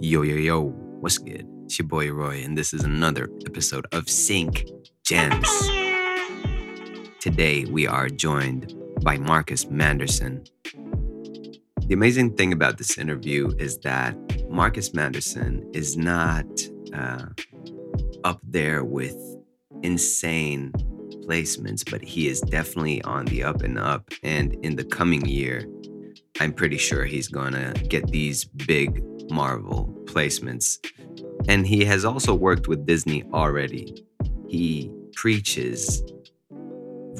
Yo, yo, yo, what's good? It's your boy Roy, and this is another episode of Sync Gems. Today, we are joined by Marcus Manderson. The amazing thing about this interview is that Marcus Manderson is not uh, up there with insane placements, but he is definitely on the up and up. And in the coming year, I'm pretty sure he's gonna get these big Marvel placements. And he has also worked with Disney already. He preaches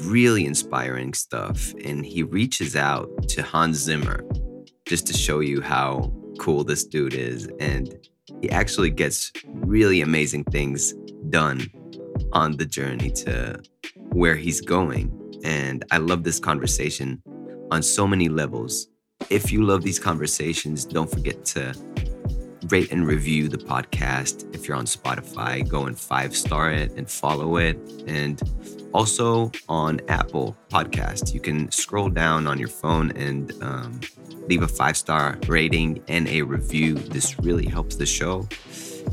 really inspiring stuff and he reaches out to Hans Zimmer just to show you how cool this dude is. And he actually gets really amazing things done on the journey to where he's going. And I love this conversation on so many levels. If you love these conversations, don't forget to rate and review the podcast. If you're on Spotify, go and five star it and follow it. And also on Apple Podcast, you can scroll down on your phone and um, leave a five star rating and a review. This really helps the show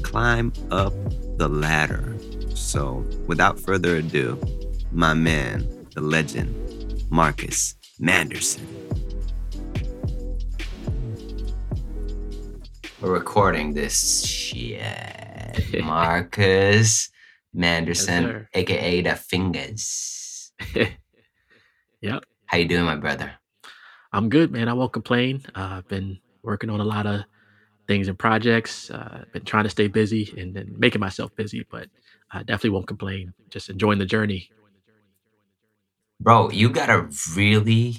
climb up the ladder. So, without further ado, my man, the legend, Marcus Manderson. We're recording this shit. Marcus Manderson, Yes, aka the Fingers. yep. How you doing, my brother? I'm good, man. I won't complain. Uh, I've been working on a lot of things and projects. Uh, been trying to stay busy and then making myself busy, but I definitely won't complain. Just enjoying the journey. Bro, you got a really,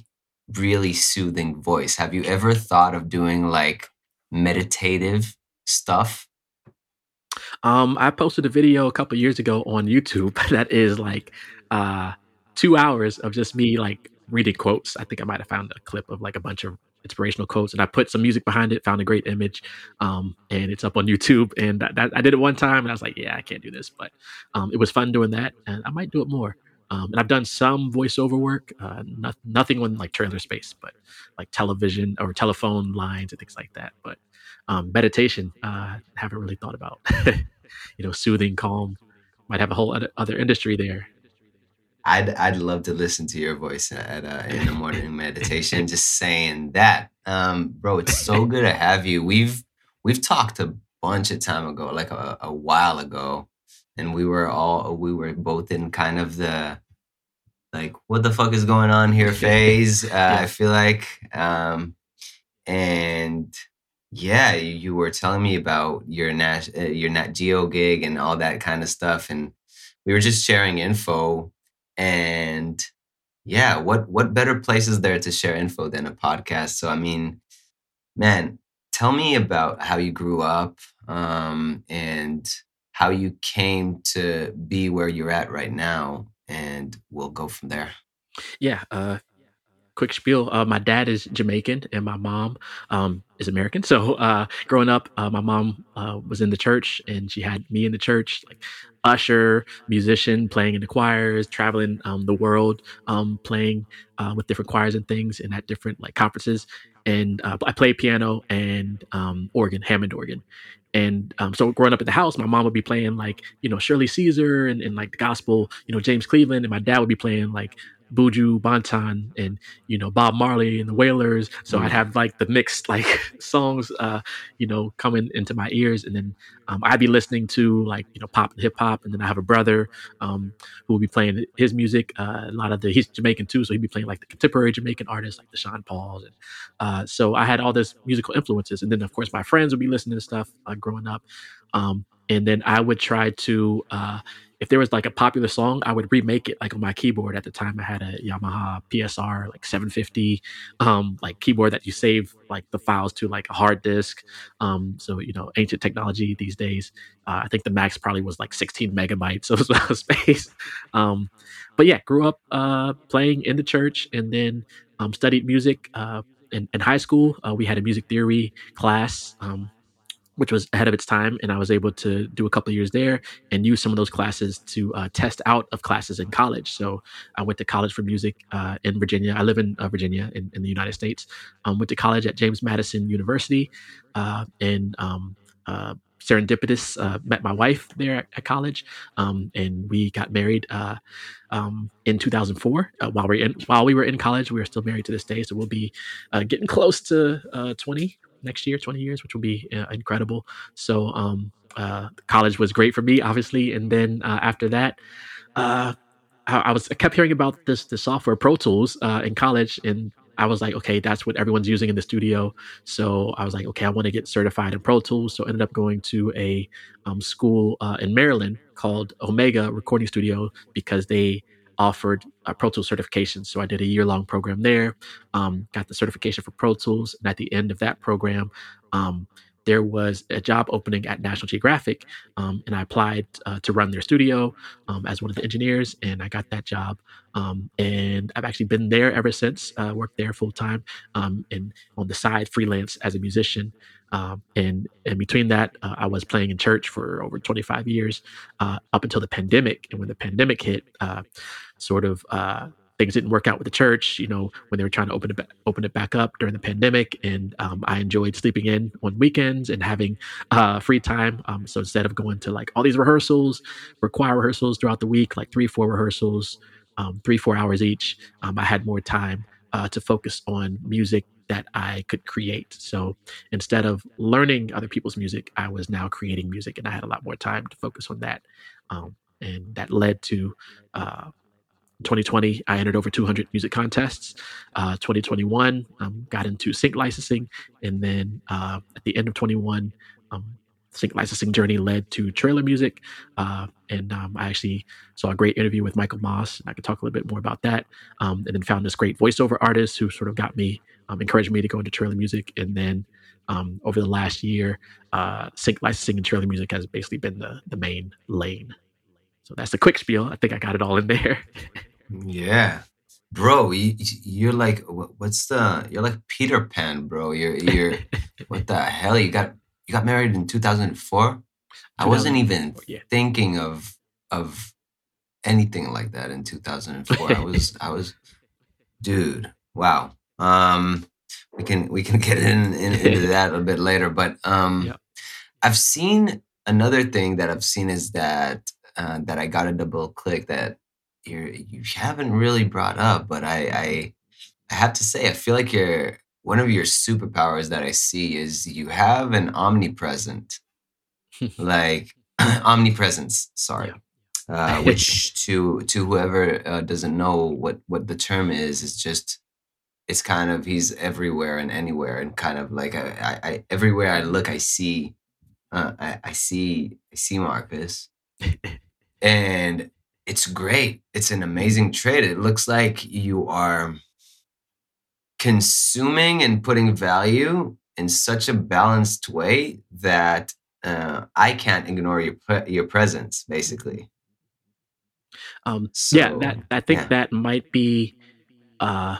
really soothing voice. Have you ever thought of doing like meditative stuff? Um, I posted a video a couple years ago on YouTube that is like uh, two hours of just me like reading quotes. I think I might have found a clip of like a bunch of inspirational quotes, and I put some music behind it. Found a great image, um, and it's up on YouTube. And that, that, I did it one time, and I was like, yeah, I can't do this, but um, it was fun doing that, and I might do it more. Um, and I've done some voiceover work, uh, not, nothing on like trailer space, but like television or telephone lines and things like that. But um, meditation, uh, haven't really thought about. you know, soothing, calm. Might have a whole other, industry there. I'd I'd love to listen to your voice at uh, in the morning meditation. Just saying that, um, bro. It's so good to have you. We've we've talked a bunch of time ago, like a, a while ago, and we were all we were both in kind of the like what the fuck is going on here phase. Uh, I feel like, um, and yeah, you, you were telling me about your Nat uh, your Nat Geo gig and all that kind of stuff, and we were just sharing info and yeah what what better place is there to share info than a podcast so i mean man tell me about how you grew up um, and how you came to be where you're at right now and we'll go from there Yeah. Uh, quick spiel. Uh, my dad is Jamaican and my mom um, is American. So uh, growing up, uh, my mom uh, was in the church and she had me in the church, like usher, musician, playing in the choirs, traveling um, the world, um, playing uh, with different choirs and things and at different like conferences. And uh, I played piano and um, organ, Hammond organ. And um, so growing up at the house, my mom would be playing like, you know, Shirley Caesar and, and like the gospel, you know, James Cleveland. And my dad would be playing like Buju Banton and you know Bob Marley and the Wailers. So Mm. I'd have like the mixed like songs, uh, you know, coming into my ears, and then um, I'd be listening to like you know pop and hip hop, and then I have a brother um, who will be playing his music. Uh, a lot of the he's Jamaican too, so he'd be playing like the contemporary Jamaican artists like the Sean Pauls, and uh, so I had all this musical influences, and then of course my friends would be listening to stuff uh, growing up, um, and then I would try to. Uh, if there was like a popular song, I would remake it like on my keyboard. At the time, I had a Yamaha PSR like 750, um, like keyboard that you save like the files to like a hard disk. Um, so you know, ancient technology these days. Uh, I think the max probably was like 16 megabytes, of space. Um, but yeah, grew up uh, playing in the church, and then um, studied music. Uh, in, in high school, uh, we had a music theory class. Um, which was ahead of its time. And I was able to do a couple of years there and use some of those classes to uh, test out of classes in college. So I went to college for music uh, in Virginia. I live in uh, Virginia in, in the United States. Um, went to college at James Madison University uh, and um, uh, serendipitous. Uh, met my wife there at, at college, um, and we got married uh, um, in 2004. Uh, while we in while we were in college, we are still married to this day. So we'll be uh, getting close to uh, 20 next year, 20 years, which will be uh, incredible. So um, college was great for me, obviously, and then after that. I, I was I kept hearing about this the software Pro Tools in college, and I was like, okay, that's what everyone's using in the studio. So I was like, okay, I want to get certified in Pro Tools. So I ended up going to a um, school uh, in Maryland called Omega Recording Studio because they offered a Pro Tools certification. So I did a year long program there, um, got the certification for Pro Tools. And at the end of that program, um, there was a job opening at National Geographic, um, and I applied uh, to run their studio um, as one of the engineers, and I got that job. Um, and I've actually been there ever since. Uh, worked there full time, um, and on the side freelance as a musician. Um, and in between that, uh, I was playing in church for over 25 years, uh, up until the pandemic. And when the pandemic hit, uh, sort of uh, things didn't work out with the church, you know, when they were trying to open it back, open it back up during the pandemic. And um, I enjoyed sleeping in on weekends and having uh, free time. Um, so instead of going to like all these rehearsals, require rehearsals throughout the week, like three, four rehearsals, um, three, four hours each, um, I had more time uh, to focus on music that I could create. So instead of learning other people's music, I was now creating music, and I had a lot more time to focus on that. Um, and that led to uh, 2020, I entered over 200 music contests. Uh, 2021, um, got into sync licensing. And then uh, at the end of 21, um, sync licensing journey led to trailer music. Uh, and um, I actually saw a great interview with Michael Moss. And I could talk a little bit more about that. Um, and then found this great voiceover artist who sort of got me, um, encouraged me to go into trailer music. And then um, over the last year, uh, sync licensing and trailer music has basically been the, the main lane. So that's the quick spiel. I think I got it all in there. yeah, bro, you, you're like what's the you're like Peter Pan, bro. You're you're what the hell? You got you got married in 2004. I wasn't even yeah. thinking of of anything like that in 2004. I was I was dude. Wow. Um we can we can get in, in into that a bit later, but um yeah. I've seen another thing that I've seen is that uh, that I got a double click that you you haven't really brought up, but I, I I have to say I feel like you're one of your superpowers that I see is you have an omnipresent, like omnipresence. Sorry. Yeah. Uh, which to to whoever uh, doesn't know what what the term is is just it's kind of he's everywhere and anywhere and kind of like I, I, I everywhere I look I see uh, I, I see I see Marcus and it's great. It's an amazing trade. It looks like you are consuming and putting value in such a balanced way that uh, I can't ignore your your presence, basically. Um, so, yeah, that I think yeah. that might be. Uh,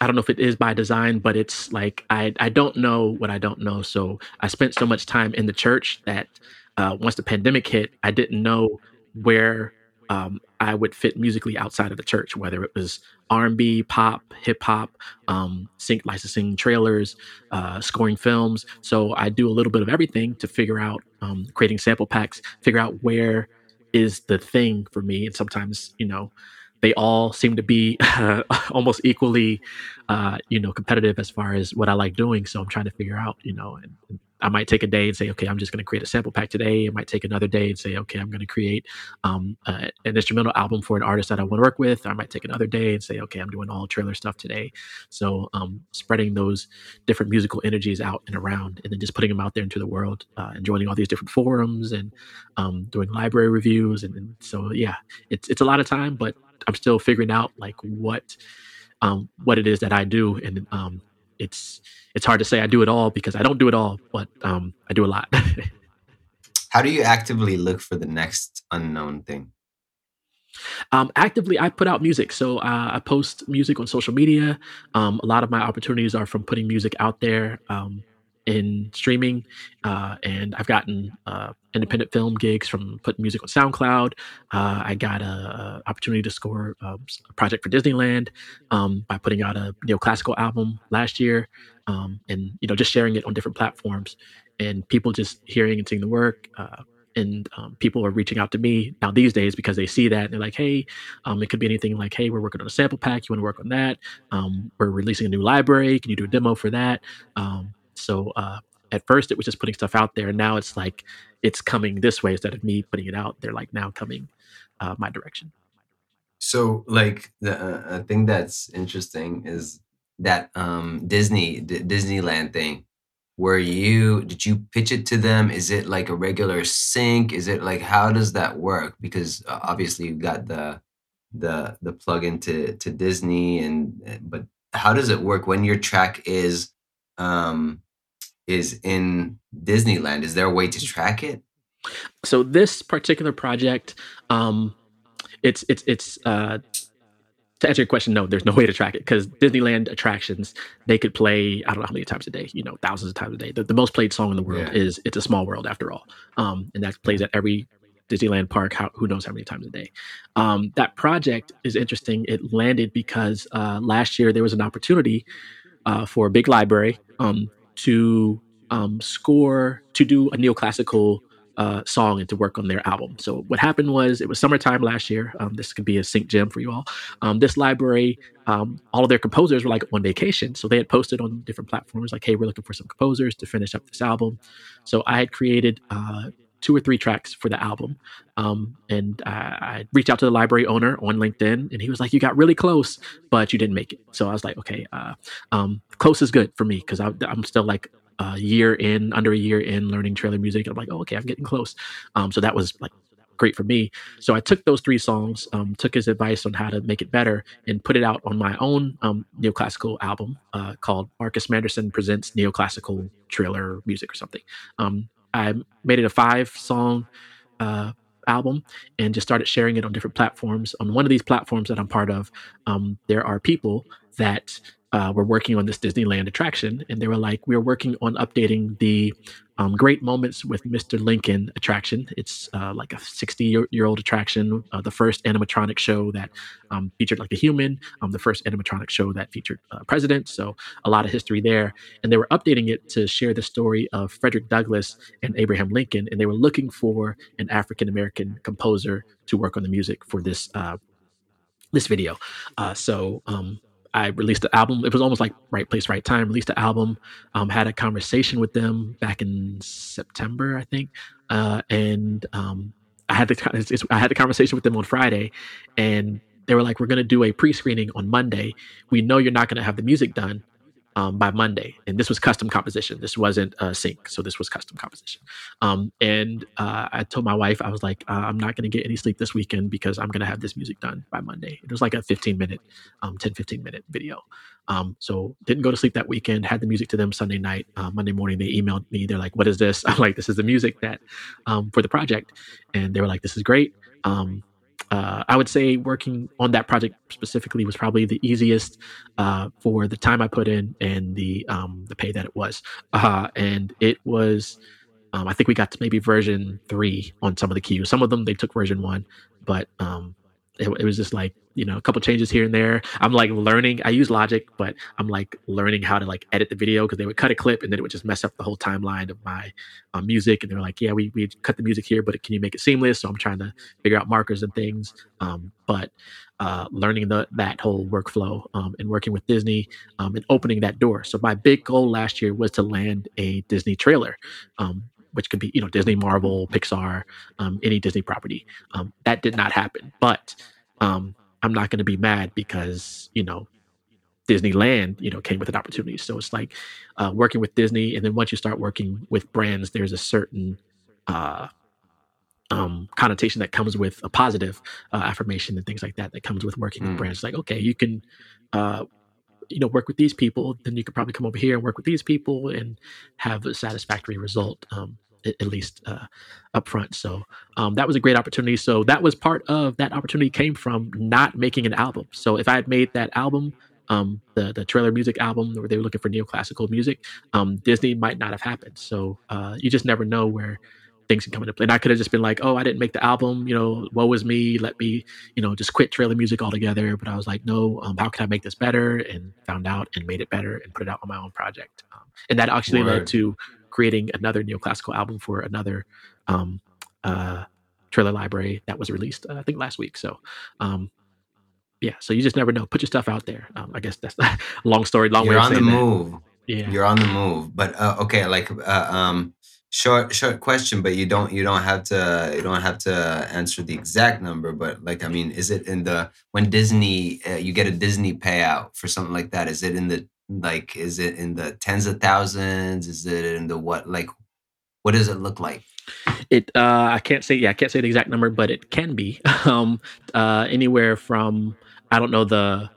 I don't know if it is by design, but it's like I I don't know what I don't know. So I spent so much time in the church that uh, once the pandemic hit, I didn't know where um, I would fit musically outside of the church, whether it was R&B, pop, hip hop, um, sync licensing trailers, uh, scoring films. So I do a little bit of everything to figure out um, creating sample packs, figure out where is the thing for me. And sometimes, you know, they all seem to be uh, almost equally, uh, you know, competitive as far as what I like doing. So I'm trying to figure out, you know, and, and I might take a day and say, okay, I'm just going to create a sample pack today. I might take another day and say, okay, I'm going to create um, uh, an instrumental album for an artist that I want to work with. I might take another day and say, okay, I'm doing all trailer stuff today. So um, spreading those different musical energies out and around, and then just putting them out there into the world, uh, and joining all these different forums and um, doing library reviews. And, and, so, yeah, it's it's a lot of time, but I'm still figuring out like what um, what it is that I do, and um, it's it's hard to say I do it all because I don't do it all, but um, I do a lot. How do you actively look for the next unknown thing? Um, actively, I put out music. So uh, I post music on social media. Um, a lot of my opportunities are from putting music out there. Um, in streaming, uh, and I've gotten uh, independent film gigs from putting music on SoundCloud. Uh, I got a, opportunity to score uh, a project for Disneyland um, by putting out a neoclassical album last year, um, and you know just sharing it on different platforms. and people just hearing and seeing the work. Uh, and um, people are reaching out to me now these days because they see that and they're like, hey, um, it could be anything like, hey, we're working on a sample pack. You want to work on that? Um, we're releasing a new library. Can you do a demo for that? So uh, at first it was just putting stuff out there, and now it's like it's coming this way instead of me putting it out. They're like now coming uh, my direction. So, like the uh, thing that's interesting is that um, Disney D- Disneyland thing. Were you did you pitch it to them? Is it like a regular sync? Is it like how does that work? Because uh, obviously you've got the the the plug into to disney and eh, but how does it work when your track is um is in disneyland is there a way to track it so this particular project um it's it's it's uh to answer your question, no, there's no way to track it because Disneyland attractions, they could play, I don't know how many times a day, you know, thousands of times a day. The, the most played song in the world yeah. is It's a Small World after all. Um, and that plays at every Disneyland park, how, who knows how many times a day. Um, that project is interesting. It landed because uh, last year there was an opportunity uh, for a big library um, to um, score, to do a neoclassical uh, song and to work on their album. So what happened was it was summertime last year. Um, this could be a sync gem for you all. Um, this library, um, all of their composers were like on vacation, so they had posted on different platforms like, "Hey, we're looking for some composers to finish up this album." So I had created. Uh, two or three tracks for the album. Um, and I, I, reached out to the library owner on LinkedIn, and he was like, "You got really close, but you didn't make it." So I was like, "Okay, uh, um, close is good for me because I'm still like a year in, under a year in learning trailer music. I'm like, oh, okay, I'm getting close. Um, so that was like great for me. So I took those three songs, um, took his advice on how to make it better, and put it out on my own um, neoclassical album uh, called Marcus Manderson Presents Neoclassical Trailer Music or something. Um, I made it a five song uh, album and just started sharing it on different platforms. On one of these platforms that I'm part of, um, there are people that uh, were working on this Disneyland attraction, and they were like, "We are working on updating the um, Great Moments with Mr. Lincoln attraction. It's uh, like a 60 year old attraction, uh, the first animatronic show that um, featured like a human, um, the first animatronic show that featured a president. So a lot of history there. And they were updating it to share the story of Frederick Douglass and Abraham Lincoln, and they were looking for an African American composer to work on the music for this." Uh, this video. Uh, so um, I released the album. It was almost like right place, right time. Released the album. Um, had a conversation with them back in September, I think, uh, and um, I had the I had the conversation with them on Friday, and they were like, "We're going to do a pre-screening on Monday. We know you're not going to have the music done, um, by Monday. And this was custom composition. This wasn't uh, sync. So this was custom composition. Um, and uh, I told my wife, I was like, uh, I'm not going to get any sleep this weekend because I'm going to have this music done by Monday. It was like a 15 minute, um, 10, 15 minute video. Um, so didn't go to sleep that weekend, had the music to them Sunday night. Uh, Monday morning, they emailed me. They're like, what is this? I'm like, this is the music that um, for the project. And they were like, this is great. Um, uh, I would say working on that project specifically was probably the easiest uh, for the time I put in and the um, the pay that it was. Uh, and it was, um, I think we got to maybe version three on some of the cues. Some of them they took version one, but um, it, it was just like you know a couple changes here and there. I'm like learning i use logic but i'm like learning how to like edit the video because they would cut a clip and then it would just mess up the whole timeline of my um, music. And they were like yeah we, we cut the music here but can you make it seamless? So i'm trying to figure out markers and things. Um, but uh, learning the, that whole workflow um, and working with disney um, and opening that door. So my big goal last year was to land a disney trailer. Um, which could be you know Disney, Marvel, Pixar, um, any Disney property. Um, that did not happen, but um, I'm not going to be mad because you know Disneyland you know came with an opportunity. So it's like uh, working with Disney, and then once you start working with brands, there's a certain uh, um, connotation that comes with a positive uh, affirmation and things like that that comes with working mm. with brands. Like okay, you can uh, you know work with these people then you could probably come over here and work with these people and have a satisfactory result um, at, at, least uh, up front so um, that was a great opportunity. So that was part of that opportunity came from not making an album. So if i had made that album um, the the trailer music album where they were looking for neoclassical music um, disney might not have happened. So uh, you just never know where things can come into play. And I could have just been like, oh, I didn't make the album, you know, woe was me. Let me, you know, just quit trailer music altogether. But I was like, no, um, how can I make this better? And found out and made it better and put it out on my own project. Um, and that actually Word. led to creating another neoclassical album for another um, uh, trailer library that was released, uh, I think last week. So, um, yeah, so you just never know. Put your stuff out there. Um, I guess that's a long story, long You're way. on the that. move. Yeah, You're on the move. But uh, okay, like uh, um, short short question, but you don't you don't have to you don't have to answer the exact number. But like, I mean, is it in the when Disney uh, you get a Disney payout for something like that? Is it in the like is it in the tens of thousands? Is it in the what like what does it look like? It uh, I can't say yeah I can't say the exact number, but it can be um, uh, anywhere from I don't know the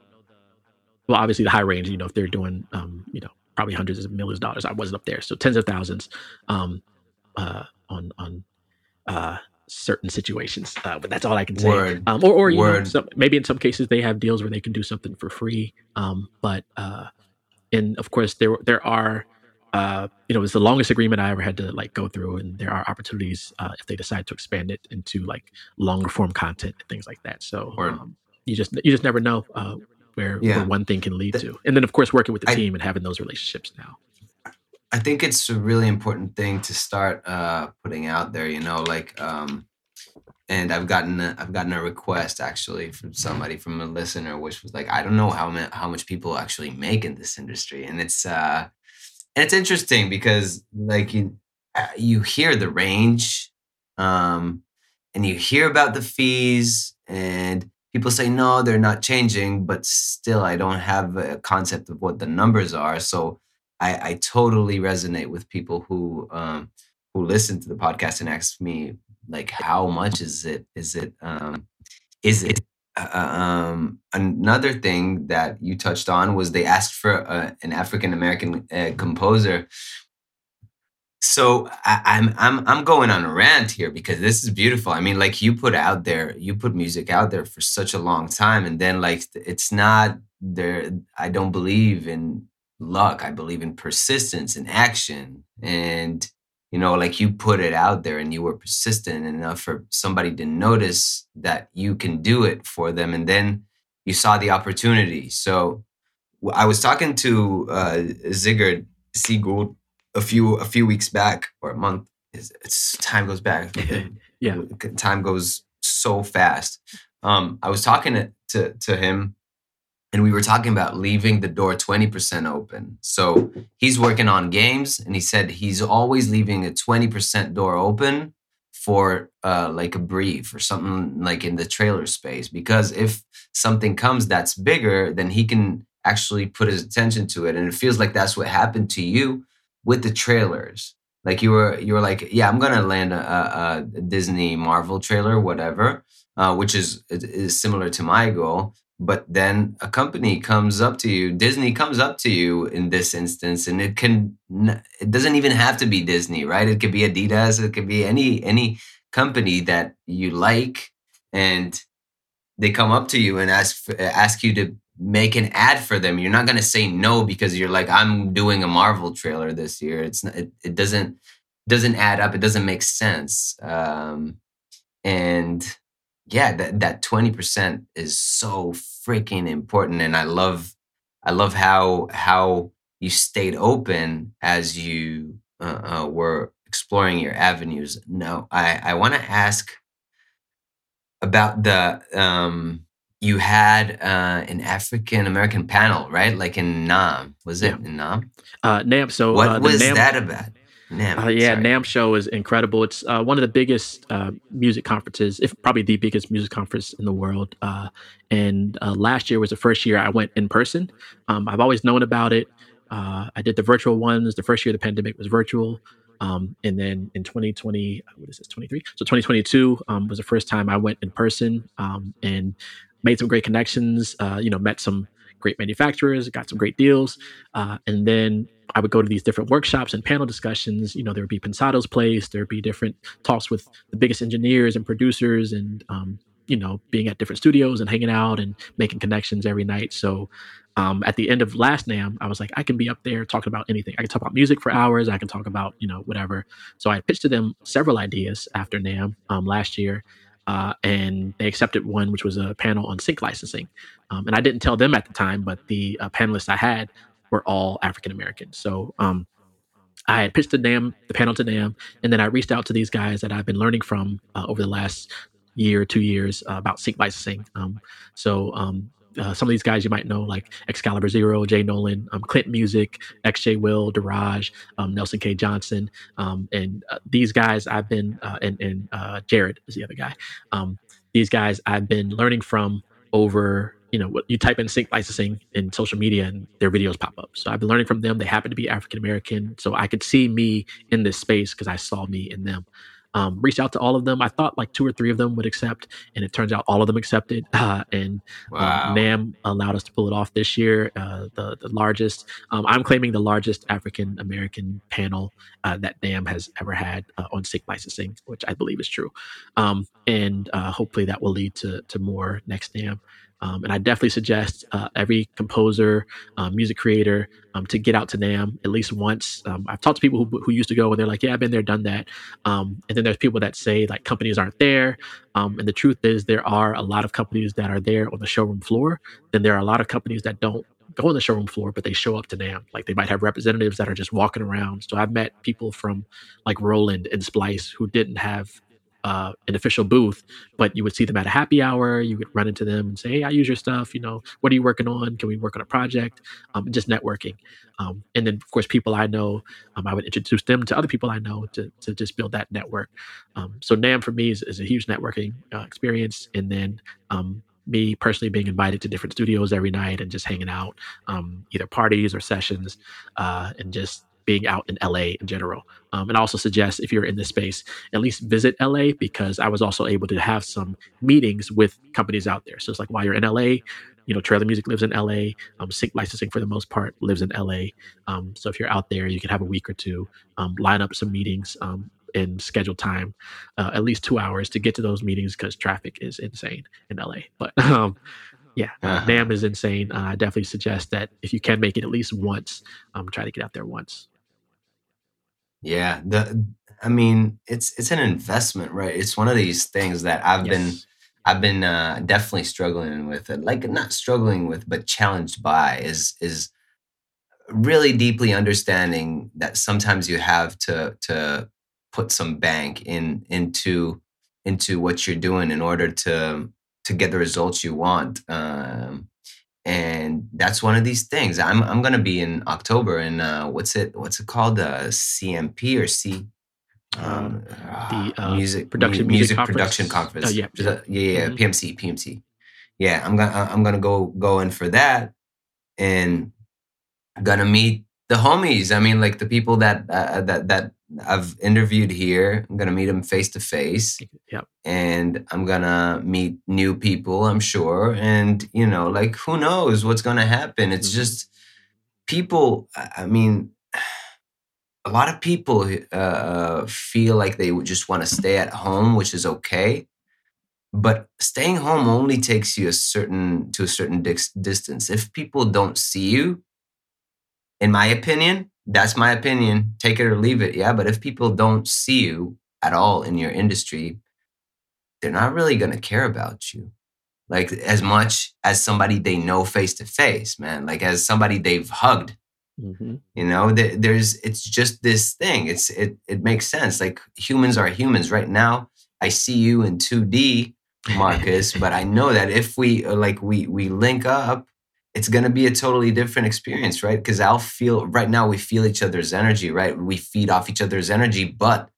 well obviously the high range. You know if they're doing um, you know probably hundreds of millions of dollars. I wasn't up there, so tens of thousands um, uh, on on uh, certain situations. Uh, but that's all I can say. Word. Um, or or you know, some, maybe in some cases they have deals where they can do something for free. Um, but uh, and of course there there are uh, you know it's the longest agreement I ever had to like go through, and there are opportunities uh, if they decide to expand it into like longer form content and things like that. So um, you just you just never know uh, where, Yeah. where one thing can lead The- to, and then of course working with the I- team and having those relationships now. I think it's a really important thing to start uh, putting out there. You know, like, um, and I've gotten a, I've gotten a request actually from somebody from a listener, which was like, I don't know how ma- how much people actually make in this industry, and it's uh, and it's interesting because like you uh, you hear the range, um, and you hear about the fees, and people say no, they're not changing, but still, I don't have a concept of what the numbers are, so. I, I totally resonate with people who um, who listen to the podcast and ask me like, how much is it? Is it? Um, is it? Uh, um, another thing that you touched on was they asked for uh, an African American uh, composer. So I, I'm I'm I'm going on a rant here because this is beautiful. I mean, like you put out there, you put music out there for such a long time, and then like it's not there. I don't believe in luck. I believe in persistence and action. And, you know, like you put it out there and you were persistent enough for somebody to notice that you can do it for them. And then you saw the opportunity. So I was talking to uh, Zigard Siegel a few a few weeks back or a month. It's, it's time goes back. Yeah. time goes so fast. Um, I was talking to, to to him and we were talking about leaving the door 20% open. So he's working on games and he said he's always leaving a 20% door open for uh, like a brief or something like in the trailer space because if something comes that's bigger then he can actually put his attention to it and it feels like that's what happened to you with the trailers. Like you were you were like yeah i'm gonna land a, a, disney marvel trailer whatever uh, which is is similar to my goal. But then a company comes up to you disney comes up to you in this instance and it can it doesn't even have to be disney right? It could be adidas it could be any any company that you like and they come up to you and ask ask you to make an ad for them. You're not going to say no because you're like i'm doing a marvel trailer this year. It's not, it, it doesn't doesn't add up. It doesn't make sense. Um and yeah that that 20% is so freaking important and i love i love how how you stayed open as you uh, uh, were exploring your avenues. Now i i want to ask about the um you had uh an african american panel right like in NAMM was it Yeah. in NAMM Uh, NAMM. So what uh, was NAMM, that about NAMM Uh, yeah, sorry. NAMM show is incredible. It's uh, one of the biggest uh, music conferences, if probably the biggest music conference in the world. Uh, and uh, last year was the first year I went in person. Um, I've always known about it. Uh, I did the virtual ones. The first year of the pandemic was virtual. Um, and then in 2020, what is this, 23? So 2022 um, was the first time I went in person um, and made some great connections, uh, you know, met some great manufacturers, got some great deals. Uh, and then I would go to these different workshops and panel discussions. You know, there would be Pensado's place, there would be different talks with the biggest engineers and producers, and um, you know, being at different studios and hanging out and making connections every night. So, um, at the end of last NAMM, I was like, I can be up there talking about anything. I can talk about music for hours. I can talk about you know whatever. So I pitched to them several ideas after NAMM um, last year. Uh, and they accepted one, which was a panel on sync licensing. Um, and I didn't tell them at the time, but the uh, panelists I had were all African American. So um, I had pitched the NAMM, the panel to NAMM, and then I reached out to these guys that I've been learning from uh, over the last year, two years uh, about sync licensing. Um, so um, uh, some of these guys you might know, like Excalibur Zero, Jay Nolan, um, Clint Music, XJ Will, Daraj, um, Nelson K. Johnson, um, and uh, these guys I've been uh, and, and uh, Jared is the other guy. Um, these guys I've been learning from over. You know, you type in sync licensing in social media and their videos pop up. So I've been learning from them. They happen to be African American, so I could see me in this space because I saw me in them. Um, reached out to all of them. I thought like two or three of them would accept, and it turns out all of them accepted. Uh, and um, wow. um, NAMM allowed us to pull it off this year. Uh, the the largest, um, I'm claiming the largest African American panel uh, that NAMM has ever had uh, on sync licensing, which I believe is true. Um, and uh, hopefully that will lead to to more next NAMM. Um, and I definitely suggest uh, every composer, um, music creator um, to get out to NAMM at least once. Um, I've talked to people who, who used to go and they're like, yeah, I've been there, done that. Um, and then there's people that say like companies aren't there. Um, and the truth is, there are a lot of companies that are there on the showroom floor. Then there are a lot of companies that don't go on the showroom floor, but they show up to NAMM. Like they might have representatives that are just walking around. So I've met people from like Roland and Splice who didn't have uh, an official booth, but you would see them at a happy hour. You would run into them and say, "Hey, I use your stuff. You know, what are you working on? Can we work on a project?" Um, just networking. Um, and then, of course, people I know, um, I would introduce them to other people I know to to just build that network. Um, so NAMM for me is, is a huge networking uh, experience. And then um, me personally being invited to different studios every night and just hanging out, um, either parties or sessions, uh, and just being out in LA in general. Um, and I also suggest if you're in this space, at least visit LA because I was also able to have some meetings with companies out there. So it's like while you're in LA, you know, Trailer Music lives in LA. Um, Sync Licensing for the most part lives in LA. Um, so if you're out there, you can have a week or two, um, line up some meetings um, and schedule time, uh, at least two hours to get to those meetings because traffic is insane in LA. But um, yeah, uh-huh. NAMM is insane. Uh, I definitely suggest that if you can make it at least once, um, try to get out there once. Yeah, the I mean, it's it's an investment, right? It's one of these things that I've yes. been I've been uh, definitely struggling with it. Like not struggling with, but challenged by is is really deeply understanding that sometimes you have to to put some bank in into into what you're doing in order to to get the results you want. Um, and that's one of these things. I'm I'm gonna be in October in uh, what's it what's it called uh, CMP or C um, the uh, music production mu- music, music production conference. Oh, yeah, yeah, yeah, mm-hmm. PMC PMC. Yeah, I'm gonna I'm gonna go go in for that, and gonna meet the homies. I mean, like the people that uh, that that I've interviewed here. I'm gonna meet them face to face. Yep. And I'm gonna meet new people, I'm sure. And you know, like who knows what's gonna happen? It's mm-hmm. just people. I mean, a lot of people uh, feel like they would just want to stay at home, which is okay. But staying home only takes you a certain to a certain dis- distance. If people don't see you, in my opinion, that's my opinion. Take it or leave it. Yeah. But if people don't see you at all in your industry, they're not really going to care about you like as much as somebody they know face to face, man. Like as somebody they've hugged. Mm-hmm. You know, there's it's just this thing. It's it it makes sense. Like humans are humans. Right now, I see you in 2D, Marcus, but I know that if we like we we link up it's going to be a totally different experience, right? Because I'll feel right now we feel each other's energy, right? We feed off each other's energy, but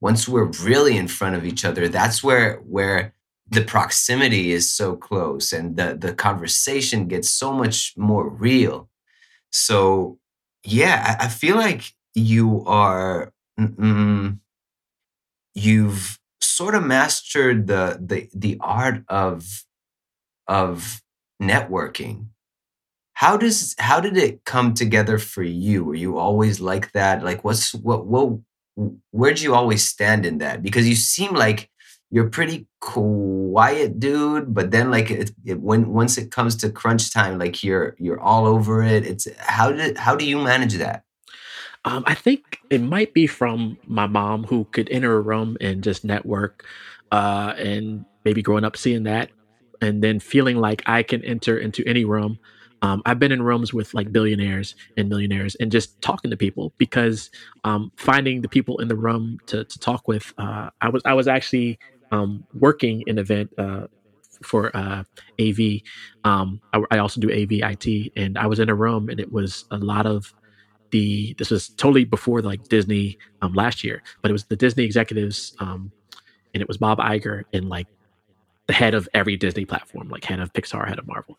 once we're really in front of each other, that's where where the proximity is so close and the the conversation gets so much more real. So, yeah, I, I feel like you are you've sort of mastered the the the art of of networking how does how did it come together for you? Were you always like that? Like what's what what where'd you always stand in that? Because you seem like you're pretty quiet dude but then like it, it, when once it comes to crunch time like you're you're all over it. It's how did how do you manage that? Um, I think it might be from my mom who could enter a room and just network, uh, and maybe growing up seeing that, and then feeling like I can enter into any room um, I've been in rooms with like billionaires and millionaires and just talking to people because um, finding the people in the room to, to talk with. Uh, I was I was actually um, working an event uh, for uh, AV. Um, I, I, also do AV IT, and I was in a room and it was a lot of the. This was totally before like Disney um, last year, but it was the Disney executives, um, and it was Bob Iger and like the head of every Disney platform, like head of Pixar, head of Marvel.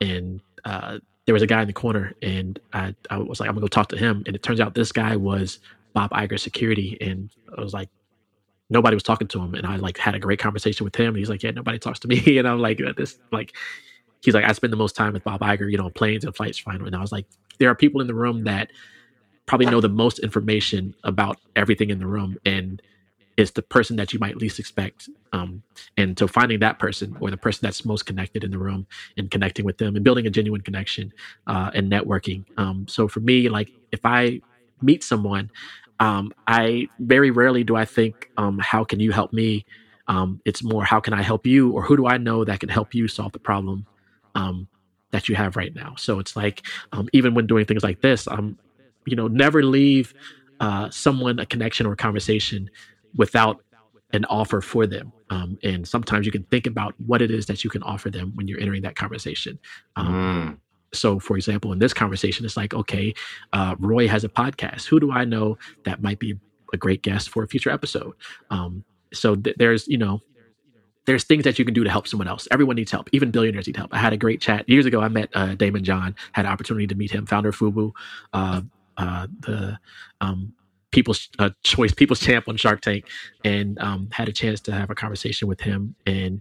And uh, there was a guy in the corner, and I, I was like, I'm gonna go talk to him. And it turns out this guy was Bob Iger security, and I was like, nobody was talking to him, and I like had a great conversation with him. And he's like, yeah, nobody talks to me, and I'm like, this like. He's like, I spend the most time with Bob Iger, you know, planes and flights flying. And I was like, there are people in the room that probably know the most information about everything in the room. And is the person that you might least expect. Um, and so finding that person or the person that's most connected in the room and connecting with them and building a genuine connection uh, and networking. Um, so for me, like if I meet someone, um, I very rarely do I think, um, how can you help me? Um, it's more, how can I help you? Or who do I know that can help you solve the problem um, that you have right now? So it's like, even when doing things like this, I'm, you know, never leave uh, someone a connection or a conversation without an offer for them. Um, and sometimes you can think about what it is that you can offer them when you're entering that conversation. Um, mm. So, for example, in this conversation, it's like, okay, uh, Roy has a podcast. Who do I know that might be a great guest for a future episode? Um, so th- there's, you know, there's things that you can do to help someone else. Everyone needs help. Even billionaires need help. I had a great chat years ago. I met uh, Daymond John. Had an opportunity to meet him, founder of Fubu, uh, uh, the um, people's uh, choice, people's champ on Shark Tank, and um, had a chance to have a conversation with him and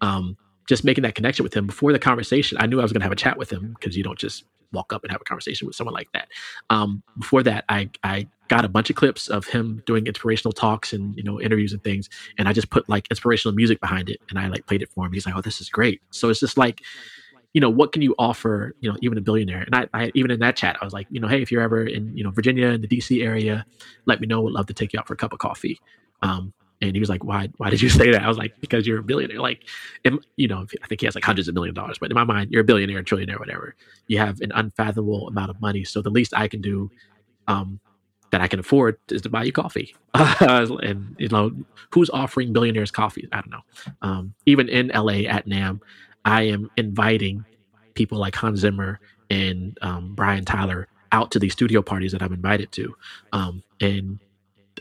um, just making that connection with him before the conversation. I knew I was going to have a chat with him because you don't just walk up and have a conversation with someone like that. Um, before that, I I got a bunch of clips of him doing inspirational talks and you know interviews and things, and I just put like inspirational music behind it, and I like played it for him. He's like, "Oh, this is great." So it's just like you know, what can you offer, you know, even a billionaire? And I, I, even in that chat, I was like, you know, hey, if you're ever in, you know, Virginia in the DC area, let me know. Would love to take you out for a cup of coffee. Um, and he was like, why, why did you say that? I was like, because you're a billionaire. Like, you know, I think he has like hundreds of million dollars, but in my mind, you're a billionaire, trillionaire, whatever. You have an unfathomable amount of money. So the least I can do, um, that I can afford is to buy you coffee. and you know, who's offering billionaires coffee? I don't know. Um, even in LA at NAMM, I am inviting people like Hans Zimmer and um, Brian Tyler out to these studio parties that I'm invited to, um, and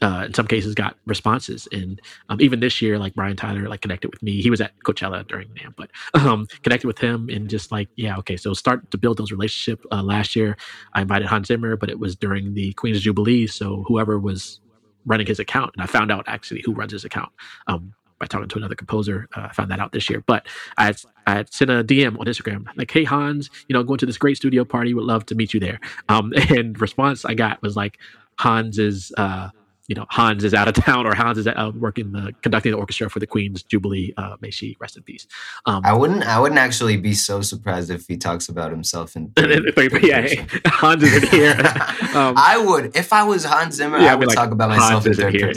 uh, in some cases got responses. And um, even this year, like Brian Tyler, like connected with me. He was at Coachella during NAMM, but um, connected with him and just like, yeah, okay. So start to build those relationships. Uh, last year, I invited Hans Zimmer, but it was during the Queen's Jubilee. So whoever was running his account, and I found out actually who runs his account. Um, by talking to another composer. Uh, I found that out this year. But I had, I had sent a DM on Instagram like, "Hey Hans, you know, going to this great studio party. Would love to meet you there." Um, and response I got was like, "Hans is uh, you know Hans is out of town or Hans is uh, working the conducting the orchestra for the Queen's Jubilee. Uh, may she rest in peace. Um, I wouldn't I wouldn't actually be so surprised if he talks about himself in. yeah, hey, Hans isn't here. um, I would if I was Hans Zimmer. Yeah, I would like, talk about myself Hans in here.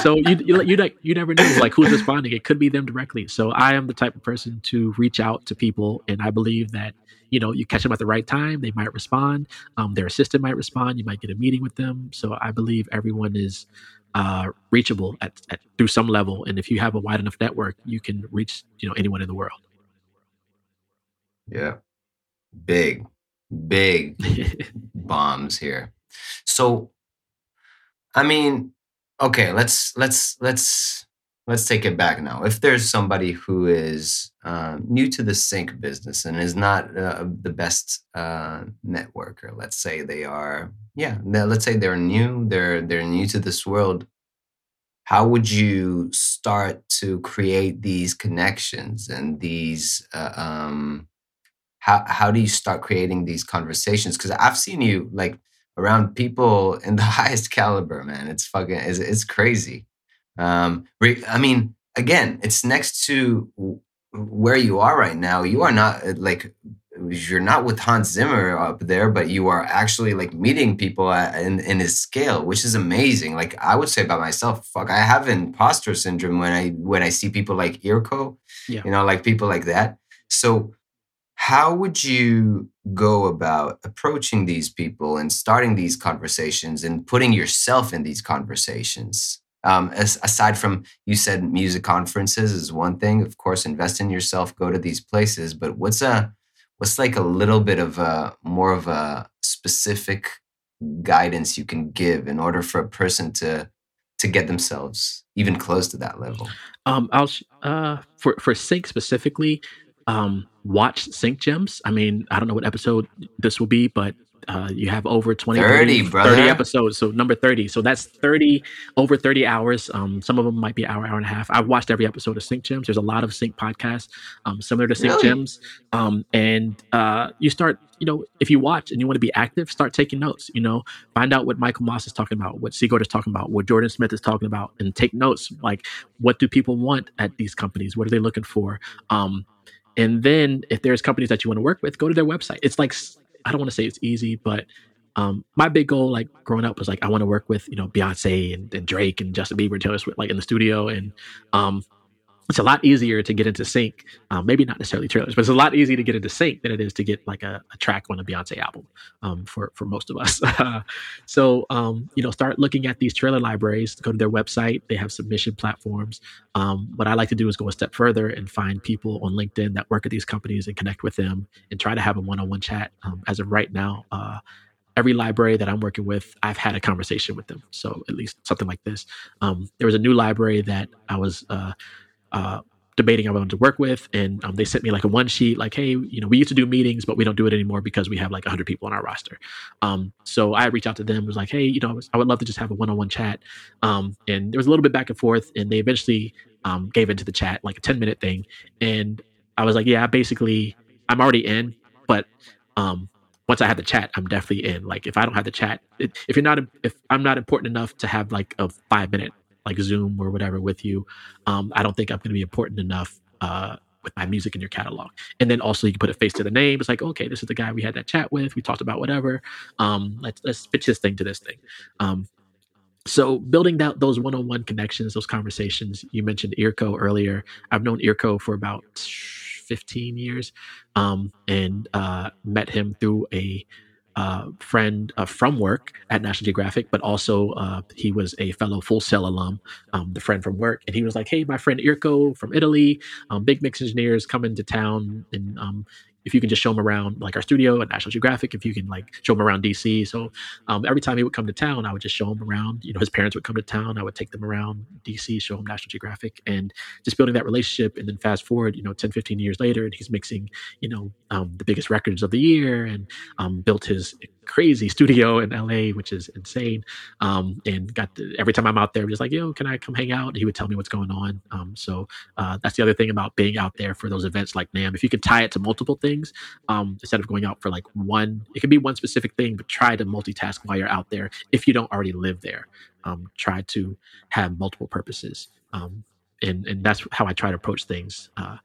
so you you you, you never know like who's responding. It could be them directly. So I am the type of person to reach out to people, and I believe that you know you catch them at the right time they might respond um, their assistant might respond you might get a meeting with them. So i believe everyone is uh, reachable at, at through some level. And if you have a wide enough network you can reach you know anyone in the world. Yeah. Big big bombs here. So i mean okay let's let's let's let's take it back now. If there's somebody who is uh, new to the sync business and is not uh, the best uh, networker, let's say they are, yeah, let's say they're new, they're they're new to this world. How would you start to create these connections and these? Uh, um, how how do you start creating these conversations? Because I've seen you like around people in the highest caliber, man. It's fucking it's, it's crazy. Um, I mean, again, it's next to where you are right now. You are not uh, like you're not with Hans Zimmer up there, but you are actually like meeting people in, in his scale, which is amazing. Like I would say about myself, fuck, I have imposter syndrome when I when I see people like Irko, yeah. you know, like people like that. So how would you go about approaching these people and starting these conversations and putting yourself in these conversations? Um, as, aside from you said music conferences is one thing, of course, invest in yourself, go to these places. But what's a what's like a little bit of a more of a specific guidance you can give in order for a person to to get themselves even close to that level? Um, I'll uh, for for sync specifically um, watch Sync Gems. I mean, I don't know what episode this will be, but uh, you have over 20 30, 30, 30, episodes so number 30 so that's 30 over 30 hours. Um, some of them might be hour hour and a half. I've watched every episode of sync gems. There's a lot of sync podcasts um, similar to sync really? gems. Um, and uh, you start you know if you watch and you want to be active start taking notes you know? Find out what michael moss is talking about what Sigurd is talking about what jordan smith is talking about and take notes like what do people want at these companies? What are they looking for? Um, and then if there's companies that you want to work with, go to their website. It's like I don't want to say it's easy, but um, my big goal, like growing up, was like I want to work with you know Beyonce and, and Drake and Justin Bieber, and Taylor Swift, like in the studio, and um, it's a lot easier to get into sync. Um, maybe not necessarily trailers, but it's a lot easier to get into sync than it is to get like a, a track on a Beyonce album um, for for most of us. so um, you know, start looking at these trailer libraries. Go to their website. They have submission platforms. Um, what I like to do is go a step further and find people on LinkedIn that work at these companies and connect with them and try to have a one-on-one chat. Um, as of right now. Uh, every library that I'm working with, I've had a conversation with them. So at least something like this. Um, there was a new library that I was uh, uh, debating I wanted to work with, and um, they sent me like a one sheet, like, hey, you know, we used to do meetings, but we don't do it anymore because we have like 100 people on our roster. Um, so I reached out to them, was like, hey, you know, I would love to just have a one-on-one chat. Um, and there was a little bit back and forth, and they eventually um, gave into the chat, like a 10 minute thing, and I was like, yeah, basically, I'm already in, but um, once I have the chat, I'm definitely in. Like if I don't have the chat, if you're not, if I'm not important enough to have like a five minute like Zoom or whatever with you, um, I don't think I'm going to be important enough uh, with my music in your catalog. And then also you can put a face to the name. It's like, okay, this is the guy we had that chat with. We talked about whatever. Um, let's let's pitch this thing to this thing. Um, so building that those one-on-one connections, those conversations. You mentioned Irko earlier. I've known Irko for about 15 years, um, and uh, met him through a uh, friend uh, from work at National Geographic, but also uh, he was a fellow Full Sail alum, um, the friend from work. And he was like, "Hey, my friend Irko from Italy, um, big mix engineers coming to town, and um, if you can just show him around like our studio at National Geographic, if you can like show him around DC. So um, every time he would come to town, I would just show him around. You know, his parents would come to town. I would take them around DC, show him National Geographic, and just building that relationship. And then fast forward, you know, 10, 15 years later, and he's mixing, you know, um, the biggest records of the year and um, built his crazy studio in LA, which is insane. Um, and got every time I'm out there, just like, yo, can I come hang out? He would tell me what's going on. Um, so uh, that's the other thing about being out there for those events like NAMM. If you could tie it to multiple things um, instead of going out for like one, it can be one specific thing, but try to multitask while you're out there. If you don't already live there, um, try to have multiple purposes. Um, and and that's how I try to approach things. Uh,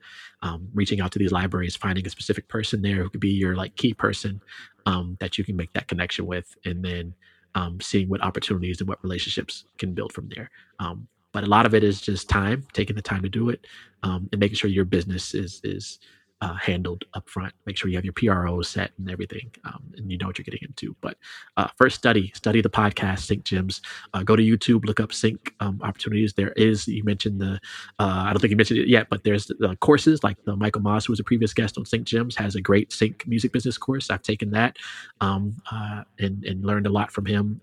um, reaching out to these libraries, finding a specific person there who could be your like key person um, that you can make that connection with, and then um, seeing what opportunities and what relationships can build from there. Um, but a lot of it is just time, taking the time to do it, um, and making sure your business is is uh, handled up front. Make sure you have your PRO set and everything, um, and you know what you're getting into. But uh, first, study study the podcast Sync Gems. Uh, go to YouTube, look up Sync um, opportunities. There is you mentioned the uh, I don't think you mentioned it yet, but there's the courses like the Michael Moss, who was a previous guest on Sync Gems, has a great Sync music business course. I've taken that um, uh, and and learned a lot from him.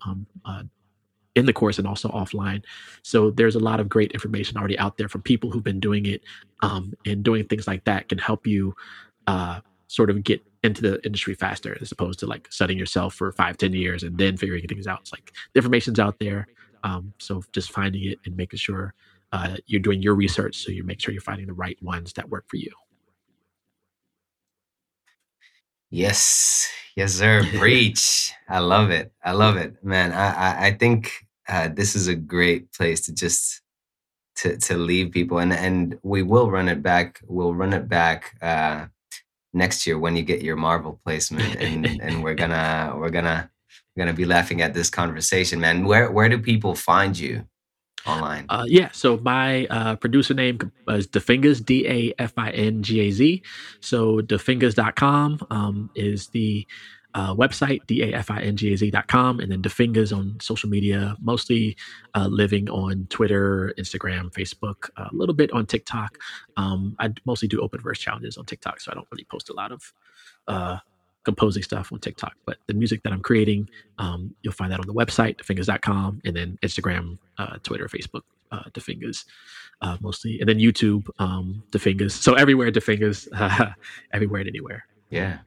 In the course and also offline. So there's a lot of great information already out there from people who've been doing it, um, and doing things like that can help you uh, sort of get into the industry faster as opposed to like studying yourself for five, ten years and then figuring things out. It's like the information's out there. Um, so just finding it and making sure uh, you're doing your research so you make sure you're finding the right ones that work for you. Yes, yes, sir. Preach. I love it. I love it, man. I I, I think uh, this is a great place to just to to leave people, and and we will run it back. We'll run it back uh, next year when you get your Marvel placement, and and we're gonna we're gonna we're gonna be laughing at this conversation, man. Where where do people find you? Online? Uh, yeah. So my uh, producer name is Dafingaz, D A F I N G A Z. So dafingaz.com um, is the uh, website, D-A-F-I-N-G-A-Z.com, and then Dafingaz on social media, mostly uh, living on Twitter, Instagram, Facebook, a little bit on TikTok. Um, I mostly do open verse challenges on TikTok, so I don't really post a lot of uh, composing stuff on TikTok. But the music that I'm creating, um, you'll find that on the website, dafingaz.com, and then Instagram, uh, Twitter, Facebook, uh, Dafingaz, uh, mostly, and then YouTube, um, Dafingaz. So everywhere, Dafingaz, everywhere and anywhere. Yeah.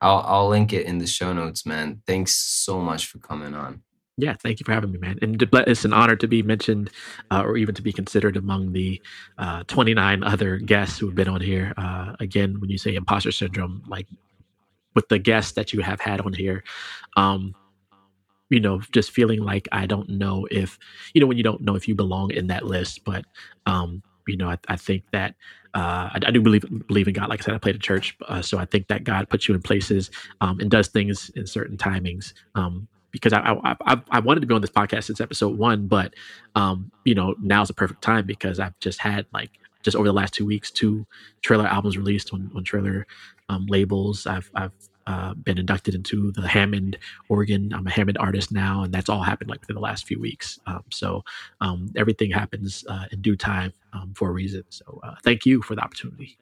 I'll I'll link it in the show notes, man. Thanks so much for coming on. Yeah, thank you for having me, man. And it's an honor to be mentioned, uh, or even to be considered among the uh, 29 other guests who have been on here. Uh, again, when you say imposter syndrome, like with the guests that you have had on here, um, you know, just feeling like I don't know if, you know, when you don't know if you belong in that list, but um, you know, I, I think that uh, I, I, do believe believe in God. Like I said, I played at church, uh, so I think that God puts you in places um, and does things in certain timings. Um, because I, I, I I wanted to be on this podcast since episode one, but um, you know now's the perfect time because I've just had like just over the last two weeks two trailer albums released on on trailer um, labels. I've I've uh, been inducted into the Hammond organ. I'm a Hammond artist now, and that's all happened like within the last few weeks. Um, so um, everything happens uh, in due time um, for a reason. So uh, thank you for the opportunity.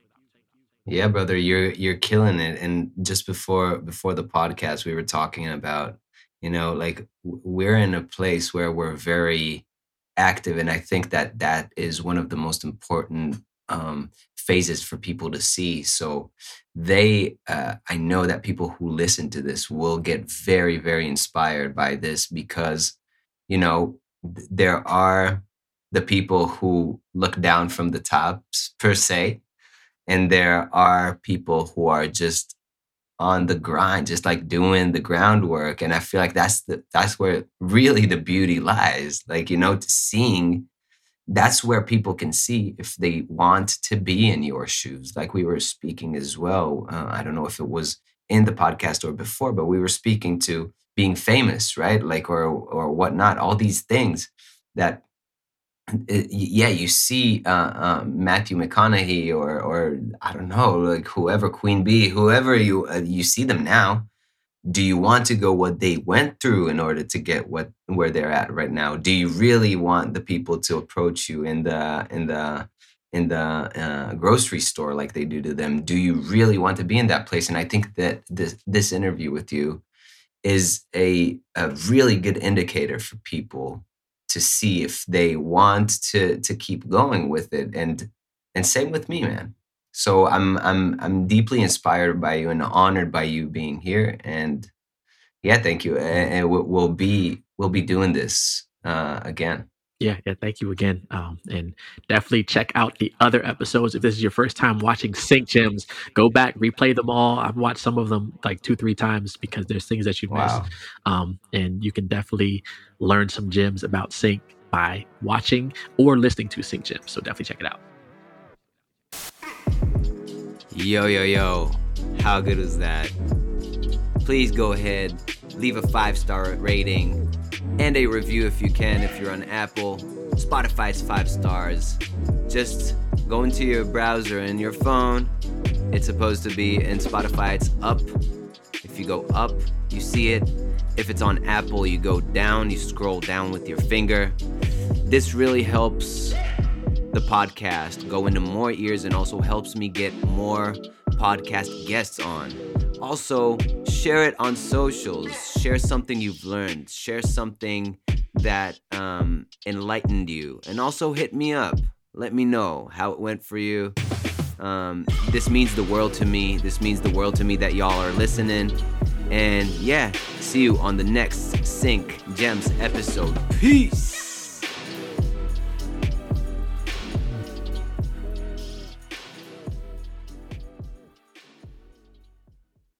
Yeah, brother, you're you're killing it. And just before before the podcast, we were talking about, you know, like we're in a place where we're very active, and I think that that is one of the most important um, phases for people to see. So they, uh, I know that people who listen to this will get very, very inspired by this because, you know, there are the people who look down from the tops per se, and there are people who are just on the grind, just like doing the groundwork. And I feel like that's the that's where really the beauty lies. Like, you know, to seeing that's where people can see if they want to be in your shoes. Like we were speaking as well. Uh, I don't know if it was in the podcast or before, but we were speaking to being famous, right? Like or or whatnot. All these things that, uh, yeah, you see uh, uh, Matthew McConaughey or or I don't know, like whoever Queen Bee, whoever you uh, you see them now do you want to go what they went through in order to get what where they're at right now? Do you really want the people to approach you in the in the in the uh, grocery store like they do to them? Do you really want to be in that place? And i think that this this interview with you is a a really good indicator for people to see if they want to to keep going with it. And and same with me man so I'm I'm I'm deeply inspired by you and honored by you being here. And yeah, thank you. And we'll be we'll be doing this uh, again. Yeah, yeah. Thank you again. Um, and definitely check out the other episodes. If this is your first time watching Sync Gems, go back, replay them all. I've watched some of them like two, three times because there's things that you wow. missed. Um, and you can definitely learn some gems about Sync by watching or listening to Sync Gems. So definitely check it out. Yo, yo, yo. How good was that? Please go ahead, leave a five star rating and a review if you can. If you're on Apple, Spotify's five stars. Just go into your browser and your phone. It's supposed to be in Spotify, it's up. If you go up, you see it. If it's on Apple, you go down, you scroll down with your finger. This really helps the podcast go into more ears and also helps me get more podcast guests on. Also, share it on socials. Share something you've learned. Share something that um, enlightened you. And also hit me up. Let me know how it went for you. Um, this means the world to me. This means the world to me that y'all are listening. And yeah, see you on the next Sync Gems episode. Peace.